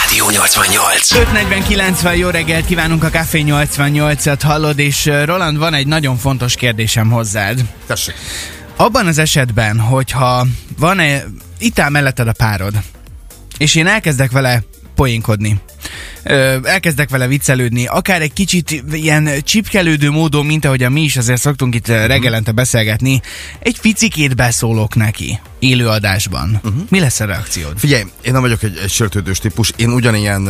Rádió 88. 5.40-90 jó reggelt kívánunk a Café 88-at hallod, és Roland, van egy nagyon fontos kérdésem hozzád. Tessék. Abban az esetben, hogyha van-e, itt áll melletted a párod, és én elkezdek vele poénkodni, Ö, elkezdek vele viccelődni, akár egy kicsit ilyen csipkelődő módon, mint ahogy mi is azért szoktunk itt ö, reggelente beszélgetni, egy picikét beszólok neki élőadásban. Uh-huh. Mi lesz a reakciód? Figyelj, én nem vagyok egy, egy sértődős típus, én ugyanilyen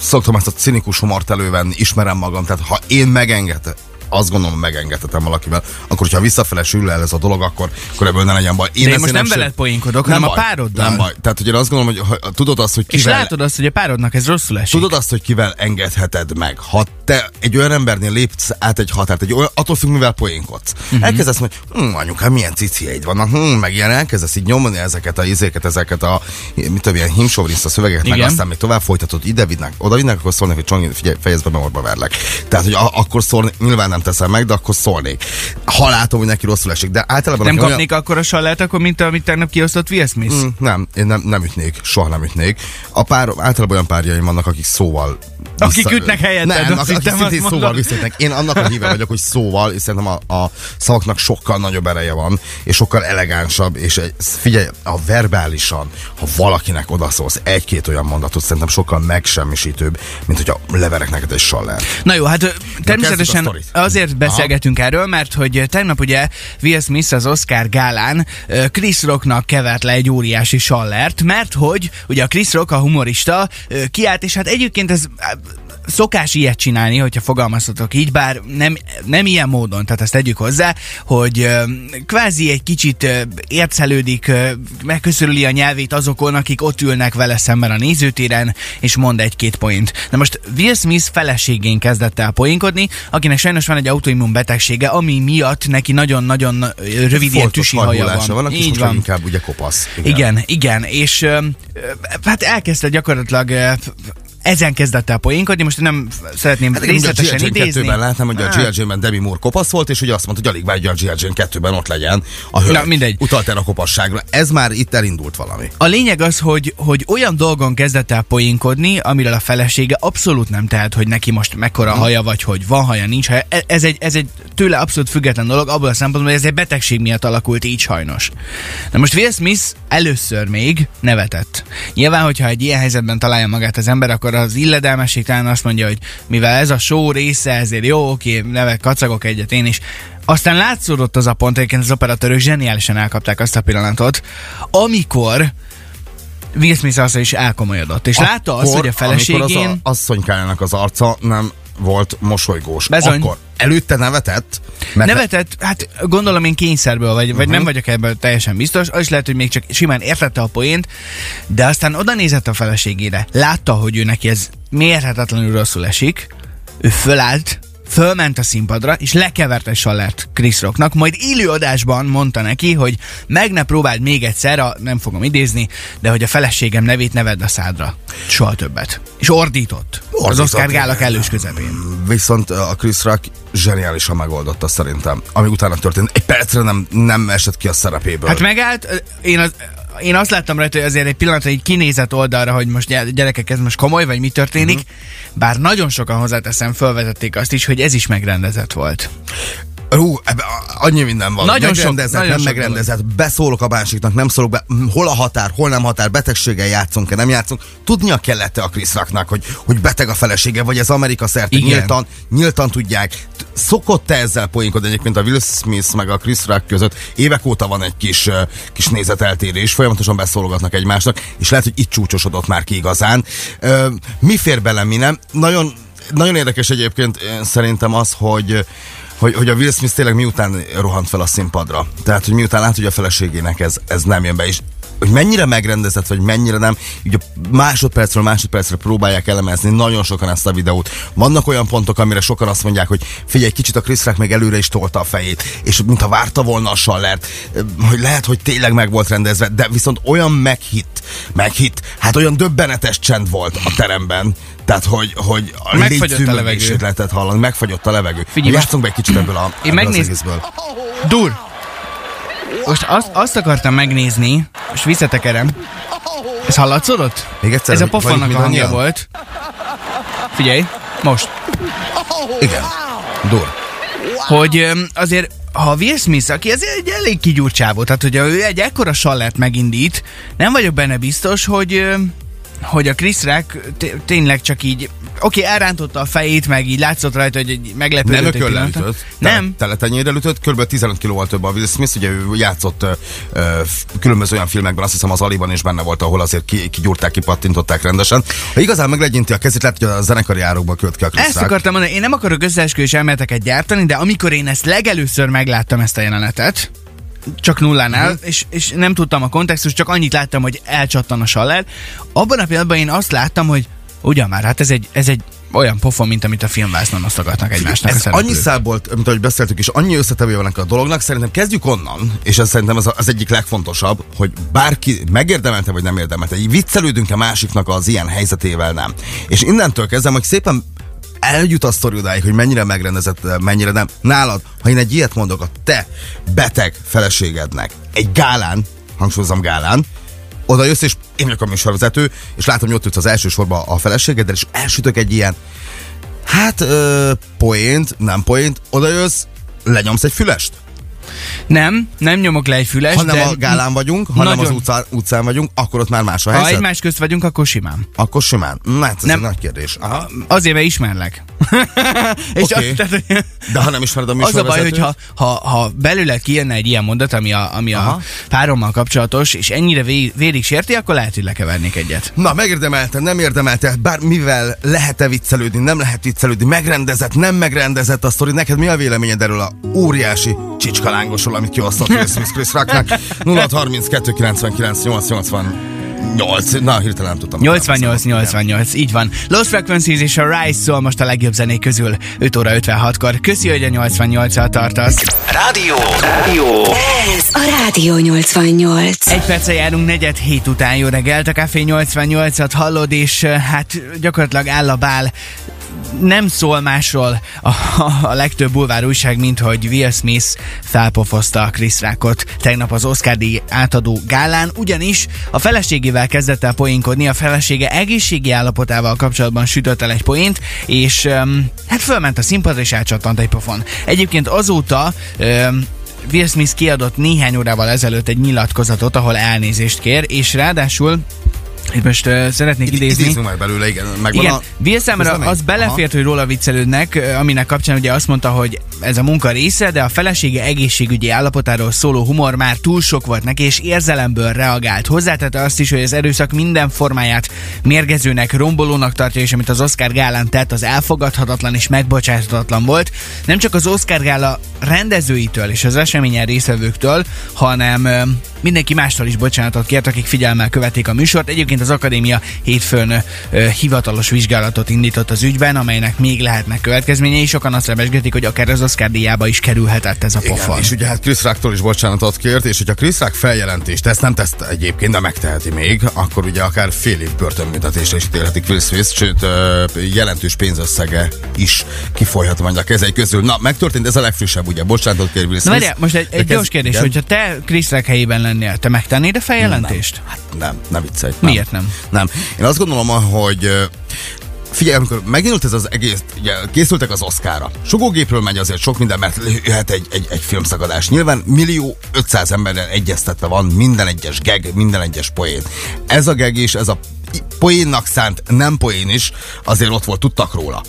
szoktam ezt a cinikus humort elővenni, ismerem magam, tehát ha én megengedem, azt gondolom, megengedhetem valakivel, akkor hogyha visszafele sül el ez a dolog, akkor, akkor ebből ne legyen baj. De én most nem sért- veled poénkodok, hanem a baj, pároddal. Nem baj. Tehát, hogy én azt gondolom, hogy ha, tudod azt, hogy És kivel... látod azt, hogy a párodnak ez rosszul esik. Tudod azt, hogy kivel engedheted meg. Ha te egy olyan embernél lépsz át egy határt, egy olyan, attól függ, mivel poénkodsz. Uh-huh. Elkezdesz, hogy hm, anyukám, milyen cicieid vannak, hm, meg ilyen elkezdesz így nyomni ezeket a izéket, ezeket a, mit tudom, ilyen himsovriszta szövegeket, meg Igen. aztán még tovább folytatod, ide vidnek, oda vidnek, akkor szólnak, hogy Csongi, figyelj, fejezd be, mert orba verlek. Tehát, hogy a, akkor szólni, nyilván nem teszem meg, de akkor szólnék. Ha látom, hogy neki rosszul esik, de általában Nem kapnék akkor a sallát, akkor, mint amit tegnap kiosztott Will Smith? Mm, nem, én nem, nem ütnék, soha nem ütnék. A pár, általában olyan párjaim vannak, akik szóval... Akik ütnek helyetted, Nem, akik szintén szóval visszaütnek. Én annak a híve vagyok, hogy szóval, és szerintem a, a szavaknak sokkal nagyobb ereje van, és sokkal elegánsabb, és figyelj, a verbálisan, ha valakinek odaszólsz egy-két olyan mondatot, szerintem sokkal megsemmisítőbb, mint hogyha leverek neked egy sallert. Na jó, hát természetesen azért beszélgetünk erről, mert hogy tegnap ugye Will Smith az Oscar gálán Chris Rocknak kevert le egy óriási sallert, mert hogy ugye a Chris Rock, a humorista kiállt, és hát egyébként ez szokás ilyet csinálni, hogyha fogalmazhatok így, bár nem, nem ilyen módon, tehát ezt tegyük hozzá, hogy kvázi egy kicsit ö, megköszörüli a nyelvét azokon, akik ott ülnek vele szemben a nézőtéren, és mond egy-két point. Na most Will Smith feleségén kezdett el poénkodni, akinek sajnos van egy autoimmun betegsége, ami miatt neki nagyon-nagyon rövid ilyen tüsi haja van. van, és Így van. inkább ugye kopasz. Igen, igen, és ö, ö, hát elkezdte gyakorlatilag ezen kezdett el poénkodni, most nem szeretném Hát igen, ugye a részletesen idézni. 2-ben látnám, hogy a. G.I. Jane-ben Demi Moore kopasz volt, és ugye azt mondta, hogy alig várja, a G.I. Jane 2-ben ott legyen a hölgy. Na, mindegy. Utalt a kopasságra. Ez már itt elindult valami. A lényeg az, hogy, hogy olyan dolgon kezdett el poénkodni, amiről a felesége abszolút nem tehet, hogy neki most mekkora haja, vagy hogy van haja, nincs haja. E- Ez egy, ez egy tőle abszolút független dolog, abból a szempontból, hogy ez egy betegség miatt alakult így sajnos. Na most Will Smith először még nevetett. Nyilván, hogyha egy ilyen helyzetben találja magát az ember, akkor az illedelmesség talán azt mondja, hogy mivel ez a show része, ezért jó, oké, nevet, kacagok egyet én is. Aztán látszódott az a pont, egyébként az operatőrök zseniálisan elkapták azt a pillanatot, amikor Will Smith arca is elkomolyodott, és látta azt, hogy a Amikor az feleségén... a asszonykájának az arca nem volt mosolygós. Bezony. Akkor előtte nevetett? Mert Nevetett, hát gondolom én kényszerből, vagy, vagy Mhm. nem vagyok ebben teljesen biztos, az is lehet, hogy még csak simán értette a poént, de aztán oda nézett a feleségére, látta, hogy ő neki ez mérhetetlenül rosszul esik, ő fölállt, fölment a színpadra, és lekevert egy sallert Chris Rocknak, majd élőadásban mondta neki, hogy meg ne próbáld még egyszer, a, nem fogom idézni, de hogy a feleségem nevét ne vedd a szádra. Soha többet. És ordított. Az Ordított, Oscar gálak igen. elős közepén. Viszont a Chris Rock zseniálisan megoldotta szerintem, ami utána történt. Egy percre nem, nem esett ki a szerepéből. Hát megállt, én, az, én azt láttam rajta, hogy azért egy pillanatra így kinézett oldalra, hogy most gy- gyerekek, ez most komoly, vagy mi történik, Mhm. bár nagyon sokan hozzáteszem, felvetették azt is, hogy ez is megrendezett volt. Hú, annyi minden van. Nagyon sok- megrendezett, nagyon nem sok megrendezett, beszólok a másiknak, nem szólok be, hol a határ, hol nem határ, betegséggel játszunk-e, nem játszunk. Tudnia kellett-e a Chris Rocknak, hogy, hogy beteg a felesége, vagy ez Amerika szerte Igen. nyíltan, nyíltan tudják. Szokott-e ezzel poénkodni egyébként a Will Smith meg a Chris Rock között? Évek óta van egy kis, kis nézeteltérés, folyamatosan beszólogatnak egymásnak, és lehet, hogy itt csúcsosodott már ki igazán. Mi fér bele, mi nem? Nagyon, nagyon érdekes egyébként szerintem az, hogy hogy, hogy a Will Smith tényleg miután rohant fel a színpadra. Tehát, hogy miután lát, hogy a feleségének ez, ez nem jön be, és hogy mennyire megrendezett, vagy mennyire nem, ugye másodpercről másodpercre próbálják elemezni nagyon sokan ezt a videót. Vannak olyan pontok, amire sokan azt mondják, hogy figyelj, kicsit a Chris Rock még előre is tolta a fejét, és mintha várta volna a sallert, hogy lehet, hogy tényleg meg volt rendezve, de viszont olyan meghitt, meghitt, hát olyan döbbenetes csend volt a teremben, tehát, hogy, hogy a Megfagyott a levegő. lehetett hallani, megfagyott a levegő. Figyelj, Játszunk be egy kicsit ebből a, Én ebből az megnéz- egészből. Dur! most azt, azt akartam megnézni, és visszatekerem. Ez hallatszódott? Még egyszer, Ez a pofonnak a hangja volt. Figyelj, most. Igen. Dur. hogy azért ha Will Smith, aki azért egy elég kigyúrt csávó, tehát hogy ő egy ekkora sallert megindít, nem vagyok benne biztos, hogy hogy a Chris Rock tényleg csak így, oké, okay, elrántotta a fejét, meg így látszott rajta, hogy egy meglepődött Nem ököllel ütött. Nem, Teletenyérrel ütött, kb. 15 kilóval több a Will Smith, ugye ő játszott ö, különböző olyan filmekben, azt hiszem az Aliban is benne volt, ahol azért ki, kigyúrták, kipattintották rendesen. Ha igazán meglegyinti a kezét, lehet, hogy a zenekari árokból költ ki a Chris Ezt Rock. akartam mondani, én nem akarok összeesküvés elméleteket gyártani, de amikor én ezt legelőször megláttam ezt a jelenetet, csak nullánál, Mhm. uh-huh. és, és nem tudtam a kontextust, csak annyit láttam, hogy elcsattan a saller. Abban a pillanatban én azt láttam, hogy ugyan már, hát ez egy, ez egy olyan pofon, mint amit a filmvásznon osztogatnak egymásnak. a Ez annyi szál volt, mint ahogy beszéltük is, annyi összetevője van a dolognak, szerintem kezdjük onnan, és ez szerintem az, a- az egyik legfontosabb, hogy bárki megérdemelte vagy nem érdemelte, így viccelődünk-e másiknak az ilyen helyzetével, nem. És innentől kezdem, hogy szépen eljut a sztori odáig, hogy mennyire megrendezett, mennyire nem. Nálad, ha én egy ilyet mondok a te beteg feleségednek, egy gálán, hangsúlyozom gálán, oda jössz, és én vagyok a műsorvezető, és látom, hogy ott ülsz az első sorba a feleségeddel, és elsütök egy ilyen Hát, ö, poént, nem poént, oda jössz, lenyomsz egy fülest. Nem, nem nyomok le egy füles, Ha nem a gálán vagyunk, ha nem az nagyon- utcán, utcán vagyunk, akkor ott már más a ha helyzet. egymás közt vagyunk, akkor simán. Akkor simán. Na, hát ez Nem. egy nagy kérdés. Aha. Azért, mert ismerlek. És Oké. azt- tehát, De ha nem ismered a Az a baj, műsorvezetőt? hogy ha, ha, ha belőled kijönne egy ilyen mondat, ami a, ami a párommal kapcsolatos, és ennyire vé, vérig sérti, akkor lehet, hogy lekevernék egyet. Na, megérdemelte, nem érdemelte, bár mivel lehet-e viccelődni, nem lehet viccelődni, megrendezett, nem megrendezett a sztori. Neked mi a véleményed erről a óriási csicskalángosról, amit kiosztott Smith Chris Rocknak? 0 32 99 888. Na, hirtelen nem tudtam. 88-88, így van. Lost Frequencies és a Rise szól most a legjobb zenék közül 5 óra 56-kor. Köszi, hogy a 88-al tartasz. Rádió. Rádió. Ez a Rádió 88. Egy perce járunk negyed hét után jó reggelt, a Café 88-at hallod, és hát gyakorlatilag áll a bál nem szól másról a, a, a legtöbb bulvár újság, mint hogy Will Smith felpofozta Chris Rockot tegnap az Oscar díj átadó gálán, ugyanis a feleségével kezdett el poénkodni, a felesége egészségi állapotával kapcsolatban sütött el egy poént, és um, hát fölment a színpadra és elcsattant egy pofon. Egyébként azóta um, Will Smith kiadott néhány órával ezelőtt egy nyilatkozatot, ahol elnézést kér, és ráadásul itt most uh, szeretnék idézni. Idézzünk meg belőle, igen. Megvan Igen, a... Will számára Közlemény? az belefért, hogy róla viccelődnek, aminek kapcsán ugye azt mondta, hogy ez a munka része, de a felesége egészségügyi állapotáról szóló humor már túl sok volt neki, és érzelemből reagált. Hozzátette azt is, hogy az erőszak minden formáját mérgezőnek, rombolónak tartja, és amit az Oscar gálán tett, az elfogadhatatlan és megbocsáthatatlan volt. Nem csak az Oscar gála rendezőitől és az eseményen résztvevőktől, hanem ö, mindenki mástól is bocsánatot kért, akik figyelmel követték a műsort. Egyébként az akadémia hétfőn hivatalos vizsgálatot indított az ügyben, amelynek még lehetnek következményei. Sokan azt remesgetik, hogy akár az Oscar díjába is kerülhetett ez a Igen, pofon. és ugye hát Chris Rocktól is bocsánatot kért, és hogyha Chris Rock feljelentést, ezt nem tesz egyébként, de megteheti még, akkor ugye akár fél év börtönbüntetésre is ítélhetik Will Smith, sőt jelentős pénzösszege is kifolyhat majd a kezei közül. Na, megtörtént ez a legfrissebb, ugye, bocsánatot kér Will Na Smith. várjál, most egy, egy gyors kérdés, igen? hogyha te Chris Rock helyében lennél, te megtennéd a feljelentést? Nem, hát nem, nem viccelj. Miért nem? Nem. Én azt gondolom, hogy Figyelj, amikor megindult ez az egész, ugye készültek az Oscarra. Sugógépről megy azért sok minden, mert jöhet egy, egy, egy filmszakadás. Nyilván millió 500 emberrel egyeztetve van minden egyes geg, minden egyes poén. Ez a geg is, ez a poénnak szánt nem poén is, azért ott volt, tudtak róla.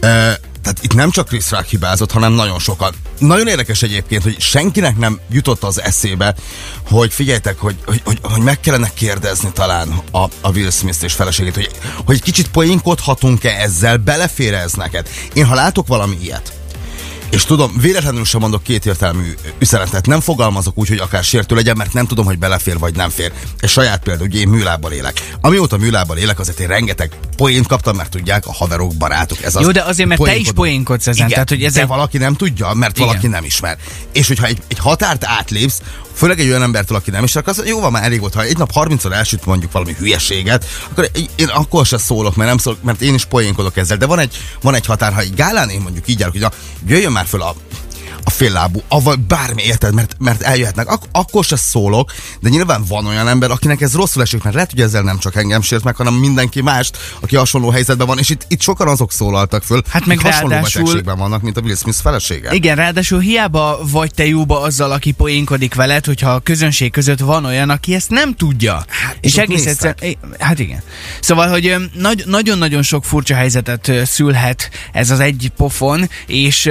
Ö, tehát itt nem csak Chris Rock hibázott, hanem nagyon sokan. Nagyon érdekes egyébként, hogy senkinek nem jutott az eszébe, hogy figyeljetek, hogy, hogy, hogy, hogy meg kellene kérdezni talán a, a Will Smith és feleségét, hogy, hogy kicsit poénkodhatunk-e ezzel, belefér ez neked. Én ha látok valami ilyet, és tudom, véletlenül sem mondok kétértelmű üzenetet, nem fogalmazok úgy, hogy akár sértő legyen, mert nem tudom, hogy belefér vagy nem fér. Ez saját példa, ugye én műlábbal élek. Amióta műlábbal élek, azért én rengeteg poént kaptam, mert tudják, a haverok, barátok, ez az. Jó, de azért, mert te is poénkodsz ezen, Igen, tehát, hogy ez de egy- valaki nem tudja, mert Igen. valaki nem ismer. És hogyha egy, egy határt átlépsz, főleg egy olyan embertől, aki nem akkor az jó van, már elég volt, ha egy nap 30-szor elsüt mondjuk valami hülyeséget, akkor én akkor se szólok, mert nem szólok, mert én is poénkodok ezzel. De van egy, van egy határ, ha egy gálán én mondjuk így járok, hogy na, jöjjön már föl a a féllábú, avagy bármi érted, mert, mert eljöhetnek. Ak- akkor se szólok, de nyilván van olyan ember, akinek ez rosszul esik, mert lehet, hogy ezzel nem csak engem sért meg, hanem mindenki mást, aki hasonló helyzetben van, és itt, itt sokan azok szólaltak föl, Hát meg hasonló ráadásul- betegségben vannak, mint a Will Smith felesége. Igen, ráadásul hiába vagy te jóba azzal, aki poénkodik veled, hogyha a közönség között van olyan, aki ezt nem tudja. Hát, és egész egyszer, hát igen. Szóval, hogy nagy, nagyon-nagyon sok furcsa helyzetet szülhet ez az egy pofon, és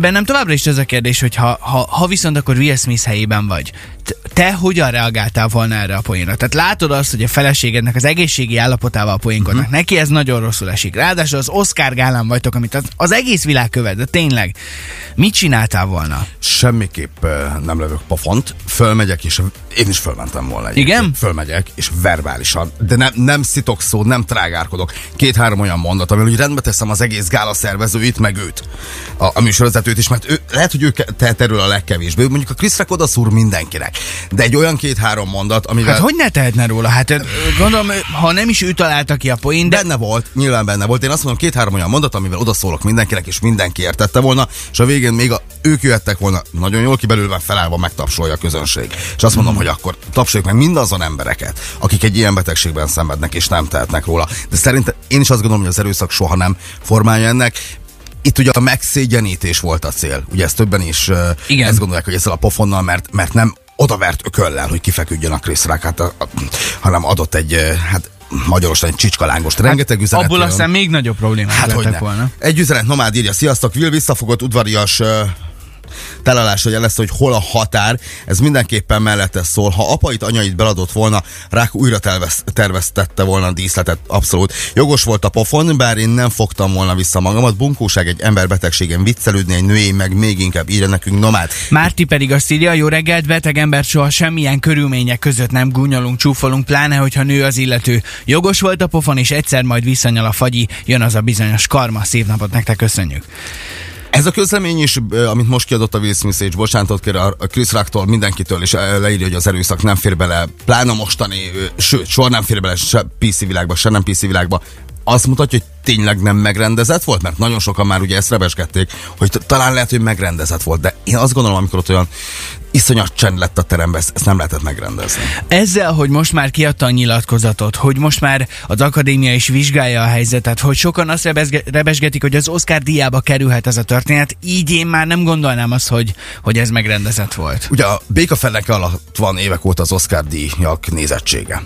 bennem továbbra is ez a kérdés, hogy ha, ha, ha viszont akkor Will Smith helyében vagy, te hogyan reagáltál volna erre a poénra? Tehát látod azt, hogy a feleségednek az egészségi állapotával poénkodnak. Uh-huh. Neki ez nagyon rosszul esik. Ráadásul az Oscar gálán vagytok, amit az, az egész világ követ, de tényleg. Mit csináltál volna? Semmiképp nem lövök pofont, fölmegyek, és én is fölmentem volna. egyébként. Igen? Fölmegyek, és verbálisan, de nem, nem szitok szó, nem trágárkodok. Két-három olyan mondat, amivel úgy rendbe teszem az egész gála szervezőit, meg őt. A, a műsorvezetőt is, mert ő, lehet, hogy ő tehet erről a legkevésbé. Mondjuk a Rock odaszúr mindenkinek. De egy olyan két-három mondat, amivel... Hát hogy ne tehetne róla? Hát gondolom, ha nem is ő találta ki a poén, de Benne volt, nyilván benne volt. Én azt mondom, két-három olyan mondat, amivel odaszólok mindenkinek, és mindenki értette volna, és a végén még a, ők jöttek volna nagyon jól ki belőle felállva megtapsolja a közönség. És azt mondom, hogy akkor tapsoljuk meg mindazon embereket, akik egy ilyen betegségben szenvednek, és nem tehetnek róla. De szerintem én is azt gondolom, hogy az erőszak soha nem formálja ennek. Itt ugye a megszégyenítés volt a cél. Ugye ezt többen is Igen. ezt gondolják, hogy ezzel a pofonnal, mert, mert nem odavert ököllel, hogy kifeküdjön a Chris Rock, hát, a, a, hanem adott egy, hát magyarosan egy csicskalángos. Rengeteg üzenet abból jön. aztán még nagyobb problémák Hát volna. Egy üzenet nomád írja, sziasztok, Will visszafogott udvarias telelás, hogy lesz, hogy hol a határ, ez mindenképpen mellette szól. Ha apait, anyait beladott volna, rák újra tervez, terveztette volna a díszletet, abszolút. Jogos volt a pofon, bár én nem fogtam volna vissza magamat. Bunkóság egy emberbetegségen viccelődni, egy nőé meg még inkább írja nekünk nomád. Márti pedig azt írja, jó reggelt, beteg embert soha semmilyen körülmények között nem gúnyolunk, csúfolunk, pláne, hogyha nő az illető. Jogos volt a pofon, és egyszer majd visszanyal a fagyi, jön az a bizonyos karma, szép napot nektek köszönjük. Ez a közlemény is, amit most kiadott a Will Smith és bocsánatot kér a Chris Rocktól, mindenkitől, és leírja, hogy az erőszak nem fér bele, pláne mostani, sőt, soha nem fér bele se PC világba, se nem PC világba. Azt mutatja, hogy tényleg nem megrendezett volt, mert nagyon sokan már ugye ezt rebesgették, hogy talán lehet, hogy megrendezett volt, de én azt gondolom, amikor ott olyan iszonyat csend lett a teremben, ezt, ezt nem lehetett megrendezni. Ezzel, hogy most már kiadta a nyilatkozatot, hogy most már az akadémia is vizsgálja a helyzetet, hogy sokan azt rebezge- rebesgetik, hogy az Oscar díjába kerülhet ez a történet, így én már nem gondolnám azt, hogy, hogy ez megrendezett volt. Ugye a békafelleke alatt van évek óta az Oscar díjak nézettsége.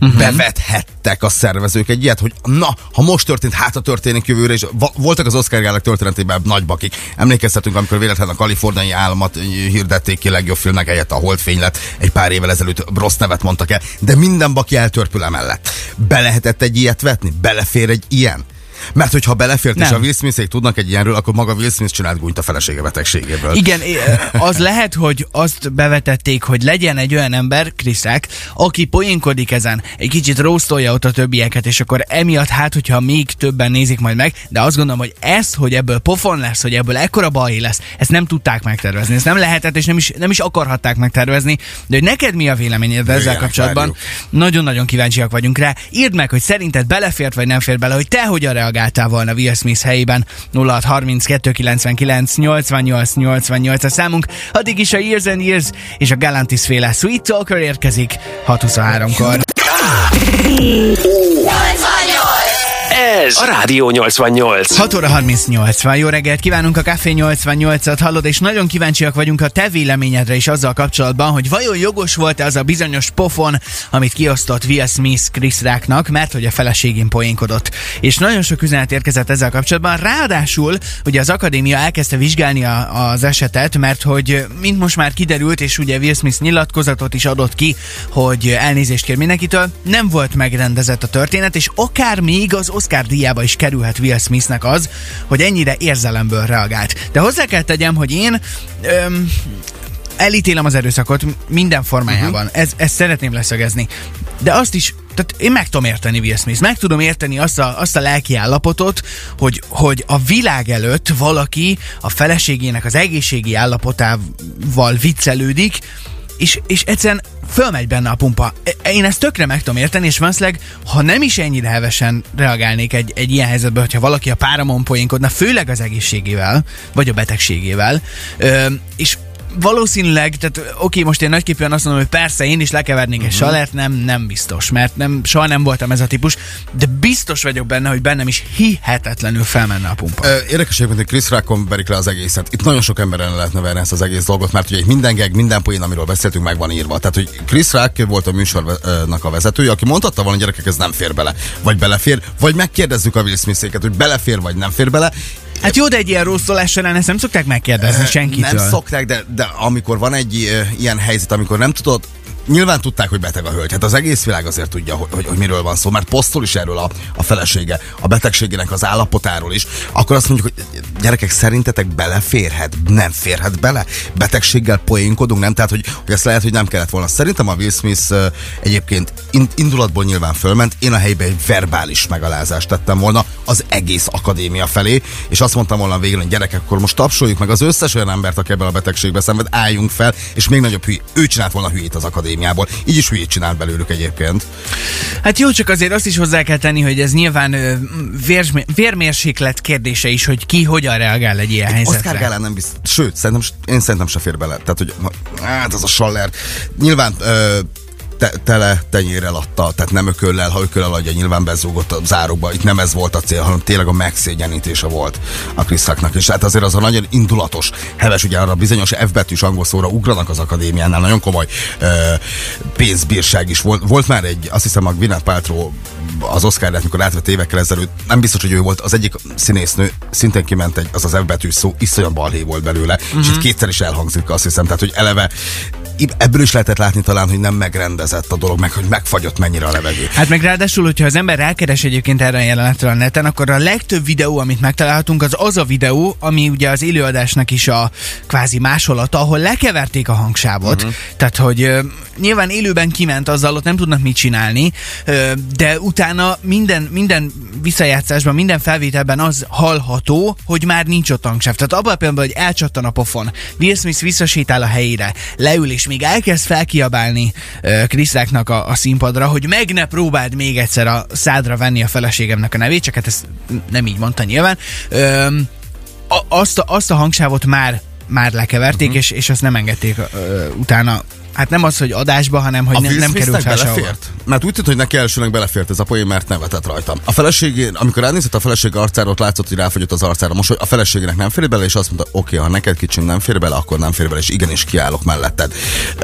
Uh-huh. Bevethettek a szervezők egy ilyet, hogy na, ha most történt, hát a történik jövőre, és voltak az Oscar gálák történetében nagy bakik. Emlékeztetünk, amikor véletlenül a kaliforniai államot ö, hirdették ki legjobb filmnek helyett a Holdfény lett, egy pár évvel ezelőtt rossz nevet mondtak el, de minden baki eltörpül emellett. Be lehetett egy ilyet vetni? Belefér egy ilyen? Mert hogyha belefért, és Nem. a Will Smithék tudnak egy ilyenről, akkor maga Will Smith csinált gúnyt a felesége betegségéből. Igen, az lehet, hogy azt bevetették, hogy legyen egy olyan ember, Kriszák, aki poénkodik ezen, egy kicsit rósztolja ott a többieket, és akkor emiatt hát, hogyha még többen nézik majd meg, de azt gondolom, hogy ezt, hogy ebből pofon lesz, hogy ebből ekkora baj lesz, ezt nem tudták megtervezni, ezt nem lehetett, és nem is, nem is akarhatták megtervezni, de hogy neked mi a véleményed ezzel Jöjjenek, kapcsolatban? várjuk. Nagyon-nagyon kíváncsiak vagyunk rá. Írd meg, hogy szerinted belefért vagy nem fér bele, hogy te hogyan reagáltál volna Will Smith helyében 0632 99 88 88 a számunk. Addig is a Years and Years és a Galantis féle Sweet Talker érkezik 6.23-kor. Ez a Rádió 88. 6 óra 38 van. Jó reggelt kívánunk a Café 88-at, hallod, és nagyon kíváncsiak vagyunk a te véleményedre is azzal kapcsolatban, hogy vajon jogos volt-e az a bizonyos pofon, amit kiosztott Will Smith Chris Rocknak, mert hogy a feleségén poénkodott. És nagyon sok üzenet érkezett ezzel kapcsolatban. Ráadásul, ugye az akadémia elkezdte vizsgálni a, az esetet, mert hogy mint most már kiderült, és ugye Will Smith nyilatkozatot is adott ki, hogy elnézést kér mindenkitől, nem volt megrendezett a történet, és akár még az Oscar díjába is kerülhet Will Smithnek az, hogy ennyire érzelemből reagált. De hozzá kell tegyem, hogy én öm, elítélem az erőszakot minden formájában. Uh-huh. Ez, ezt szeretném leszögezni. De azt is, tehát én meg tudom érteni Will Smith, meg tudom érteni azt a, azt a lelki állapotot, hogy, hogy a világ előtt valaki a feleségének az egészségi állapotával viccelődik, és, és egyszerűen fölmegy benne a pumpa. E- Én ezt tökre meg tudom érteni, és valószínűleg, ha nem is ennyire hevesen reagálnék egy, egy ilyen helyzetben, hogyha valaki a páramon poénkodna, főleg az egészségével, vagy a betegségével, ö, és valószínűleg, tehát oké, most én nagyképűen azt mondom, hogy persze én is lekevernék uh-huh. egy salert, nem, nem biztos, mert nem, soha nem voltam ez a típus, de biztos vagyok benne, hogy bennem is hihetetlenül felmenne a pumpa. Érdekes egyébként, hogy Chris Rockon verik le az egészet. Itt nagyon sok emberen lehetne verni ezt az egész dolgot, mert ugye minden gag, minden poén, amiről beszéltünk, meg van írva. Tehát, hogy Chris Rock volt a műsornak a vezetője, aki mondhatta volna, hogy gyerekek, ez nem fér bele. Vagy belefér, vagy megkérdezzük a Will Smith-éket, hogy belefér, vagy nem fér bele. Hát jó, de egy ilyen rosszolás során ezt nem szokták megkérdezni senkitől. Nem szokták, de, de amikor van egy ilyen helyzet, amikor nem tudod, nyilván tudták, hogy beteg a hölgy. Hát az egész világ azért tudja, hogy, hogy, hogy miről van szó, mert posztol is erről a, a felesége, a betegségének az állapotáról is. Akkor azt mondjuk, hogy gyerekek, szerintetek beleférhet? Nem férhet bele? Betegséggel poénkodunk, nem? Tehát, hogy, hogy ezt lehet, hogy nem kellett volna. Szerintem a Will Smith egyébként in- indulatból nyilván fölment. Én a helyben egy verbális megalázást tettem volna az egész akadémia felé, és azt mondtam volna végül, hogy gyerekek, akkor most tapsoljuk meg az összes olyan embert, aki ebben a betegségbe szenved, álljunk fel, és még nagyobb hülye. Ő csinált volna hülyét az akadémiából. Így is hülyét csinált belőlük egyébként. Hát jó, csak azért azt is hozzá kell tenni, hogy ez nyilván vérsmé- vérmérséklet kérdése is, hogy ki hogyan reagál egy ilyen helyzetre. Oscar Gálán nem biztos. Sőt, szerintem, én szerintem se fér bele. Tehát, hogy hát az a saller. Nyilván ö, te, tele tenyérrel adta, tehát nem ököllel, ha ököllel adja, nyilván bezúgott a záróba. Itt nem ez volt a cél, hanem tényleg a megszégyenítése volt a Krisztáknak. És hát azért az a nagyon indulatos, heves, ugye arra bizonyos F betűs angol szóra ugranak az akadémiánál, nagyon komoly ö, pénzbírság is volt. Volt már egy, azt hiszem a Gwyneth Paltrow az oscar mikor átvett évekkel ezelőtt, nem biztos, hogy ő volt az egyik színésznő, szintén kiment egy, az az F betűs szó, iszonyan balhé volt belőle, uh-huh. és itt kétszer is elhangzik, azt hiszem, tehát hogy eleve ebből is lehetett látni talán, hogy nem megrendezett a dolog, meg hogy megfagyott mennyire a levegő. Hát meg ráadásul, hogyha az ember rákeres egyébként erre a jelenetre a neten, akkor a legtöbb videó, amit megtalálhatunk, az az a videó, ami ugye az élőadásnak is a kvázi másolata, ahol lekeverték a hangsávot. Uh-huh. Tehát, hogy ö, nyilván élőben kiment azzal, ott nem tudnak mit csinálni, ö, de utána minden, minden visszajátszásban, minden felvételben az hallható, hogy már nincs ott hangsáv. Tehát abban a pillanatban, hogy elcsattan a pofon, Will Smith visszasétál a helyére, leül, és még elkezd felkiabálni uh, Chris Rocknak a, a színpadra, hogy meg ne próbáld még egyszer a szádra venni a feleségemnek a nevét, csak hát ezt nem így mondta nyilván. Öm, azt, a, azt a hangsávot már már lekeverték, uh-huh. és, és azt nem engedték ö, utána Hát nem az, hogy adásba, hanem hogy A ne, nem került fel belefért? Mert úgy tűnt, hogy neki elsőnek belefért ez a poén, mert nevetett rajtam. A feleségén, amikor ránézett a feleség arcára, ott látszott, hogy ráfogyott az arcára. Most hogy a feleségének nem fér bele, és azt mondta, oké, ha neked kicsim nem fér bele, akkor nem fér bele, és igenis kiállok melletted.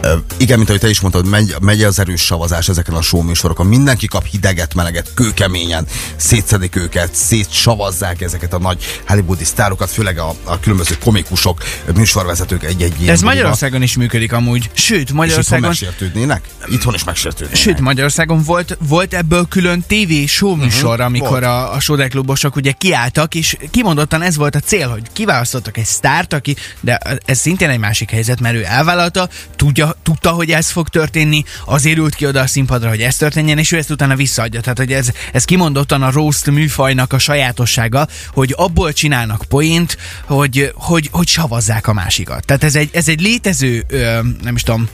Uh, igen, mint ahogy te is mondtad, megy, megy az erős savazás ezeken a show műsorokon. Mindenki kap hideget, meleget, kőkeményen, szétszedik őket, szétsavazzák ezeket a nagy hollywoodi sztárokat, főleg a, a különböző komikusok, műsorvezetők egy-egy De ez. Magyarországon is működik amúgy. Sőt, És itthon Magyarországon megsértődnének? Itthon is megsértődnének. Sőt, Magyarországon volt, volt ebből külön TV show műsor, uh-huh, amikor volt. a, a sódeklubosok ugye kiálltak, és kimondottan ez volt a cél, hogy kiválasztottak egy sztárt, aki, de ez szintén egy másik helyzet, mert ő elvállalta, tudja, tudta, hogy ez fog történni, azért ült ki oda a színpadra, hogy ez történjen, és ő ezt utána visszaadja. Tehát, hogy ez, ez kimondottan a roast műfajnak a sajátossága, hogy abból csinálnak poént, hogy, hogy, hogy savazzák a másikat. Tehát ez egy, ez egy létező, ö, nem is tudom,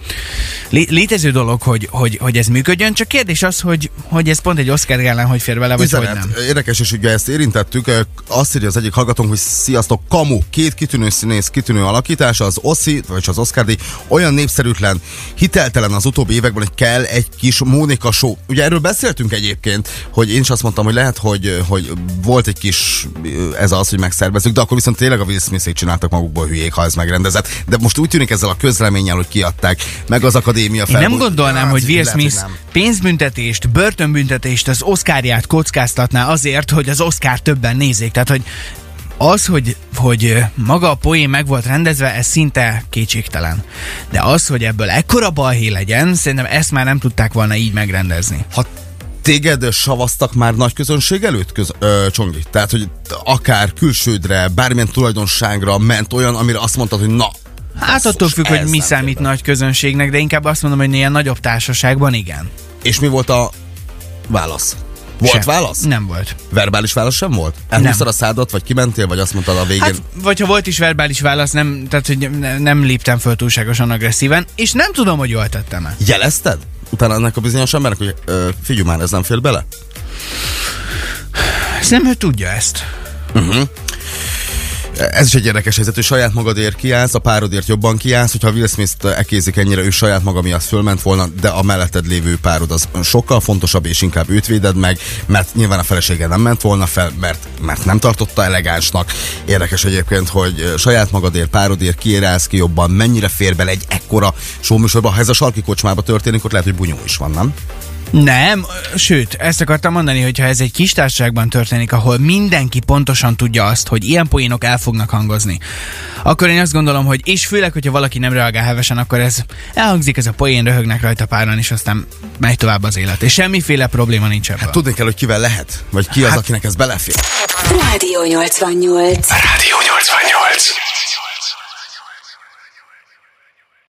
lé, létező dolog, hogy, hogy, hogy ez működjön, csak kérdés az, hogy, hogy ez pont egy Oscar gálán hogy fér bele, vagy Üzenet. hogy nem. Érdekes, és ugye ezt érintettük. Azt írja az egyik hallgatónk, hogy sziasztok, Kamu, két kitűnő színész, kitűnő alakítása, az Oszi, vagy az Oscar díj, olyan népszerűtlen, hiteltelen az utóbbi években, hogy kell egy kis Mónika show. Ugye erről beszéltünk egyébként, hogy én is azt mondtam, hogy lehet, hogy, hogy volt egy kis ez az, hogy megszervezzük, de akkor viszont tényleg a Will smith csináltak magukból hülyék, ha ez megrendezett. De most úgy tűnik ezzel a közleménnyel, hogy kiadták, meg az akadémia Én nem gondolnám, Hát, hogy Will Smith pénzbüntetést, börtönbüntetést, az Oscarját kockáztatná azért, hogy az Oscar többen nézzék. Tehát, hogy az, hogy, hogy maga a poén meg volt rendezve, ez szinte kétségtelen. De az, hogy ebből ekkora balhé legyen, szerintem ezt már nem tudták volna így megrendezni. ha téged savaztak már nagy közönség előtt, köz, ö, Csongi? Tehát, hogy akár külsődre, bármilyen tulajdonságra ment olyan, amire azt mondtad, hogy na, Hát attól függ, hogy mi számít fér nagy közönségnek, de inkább azt mondom, hogy ilyen nagyobb társaságban igen. És mi volt a válasz? Volt Sem. válasz? Nem volt. Verbális válasz sem volt? Elhúztad a szádat, vagy kimentél, vagy azt mondtad a végén? Hát, vagy ha volt is verbális válasz, nem, tehát, hogy ne- nem léptem föl túlságosan agresszíven, és nem tudom, hogy jól tettem el. Jelezted? Utána ennek a bizonyos embernek, hogy ö, figyelj már, ez nem fél bele? Nem ő tudja ezt. Ez is egy érdekes helyzet, hogy saját magadért kiállsz, a párodért jobban kiállsz, hogyha Will Smith-t ekézik ennyire, ő saját maga miatt fölment volna, de a melletted lévő párod az sokkal fontosabb, és inkább őt véded meg, mert nyilván a felesége nem ment volna fel, mert, mert nem tartotta elegánsnak. Érdekes egyébként, hogy saját magadért, párodért kiérálsz ki jobban, mennyire fér bele egy ekkora showműsorba, ha ez a sarki kocsmába történik, ott lehet, hogy bunyó is van, nem? Nem, sőt, ezt akartam mondani, hogy ha ez egy kis társaságban történik, ahol mindenki pontosan tudja azt, hogy ilyen poénok el fognak hangozni, akkor én azt gondolom, hogy, és főleg, hogyha valaki nem reagál hevesen, akkor ez elhangzik, ez a poén, röhögnek rajta páran, és aztán megy tovább az élet. És semmiféle probléma nincs ebből. Hát tudni kell, hogy kivel lehet, vagy ki az, Hát- akinek ez belefér. Rádió 88. Rádió 88.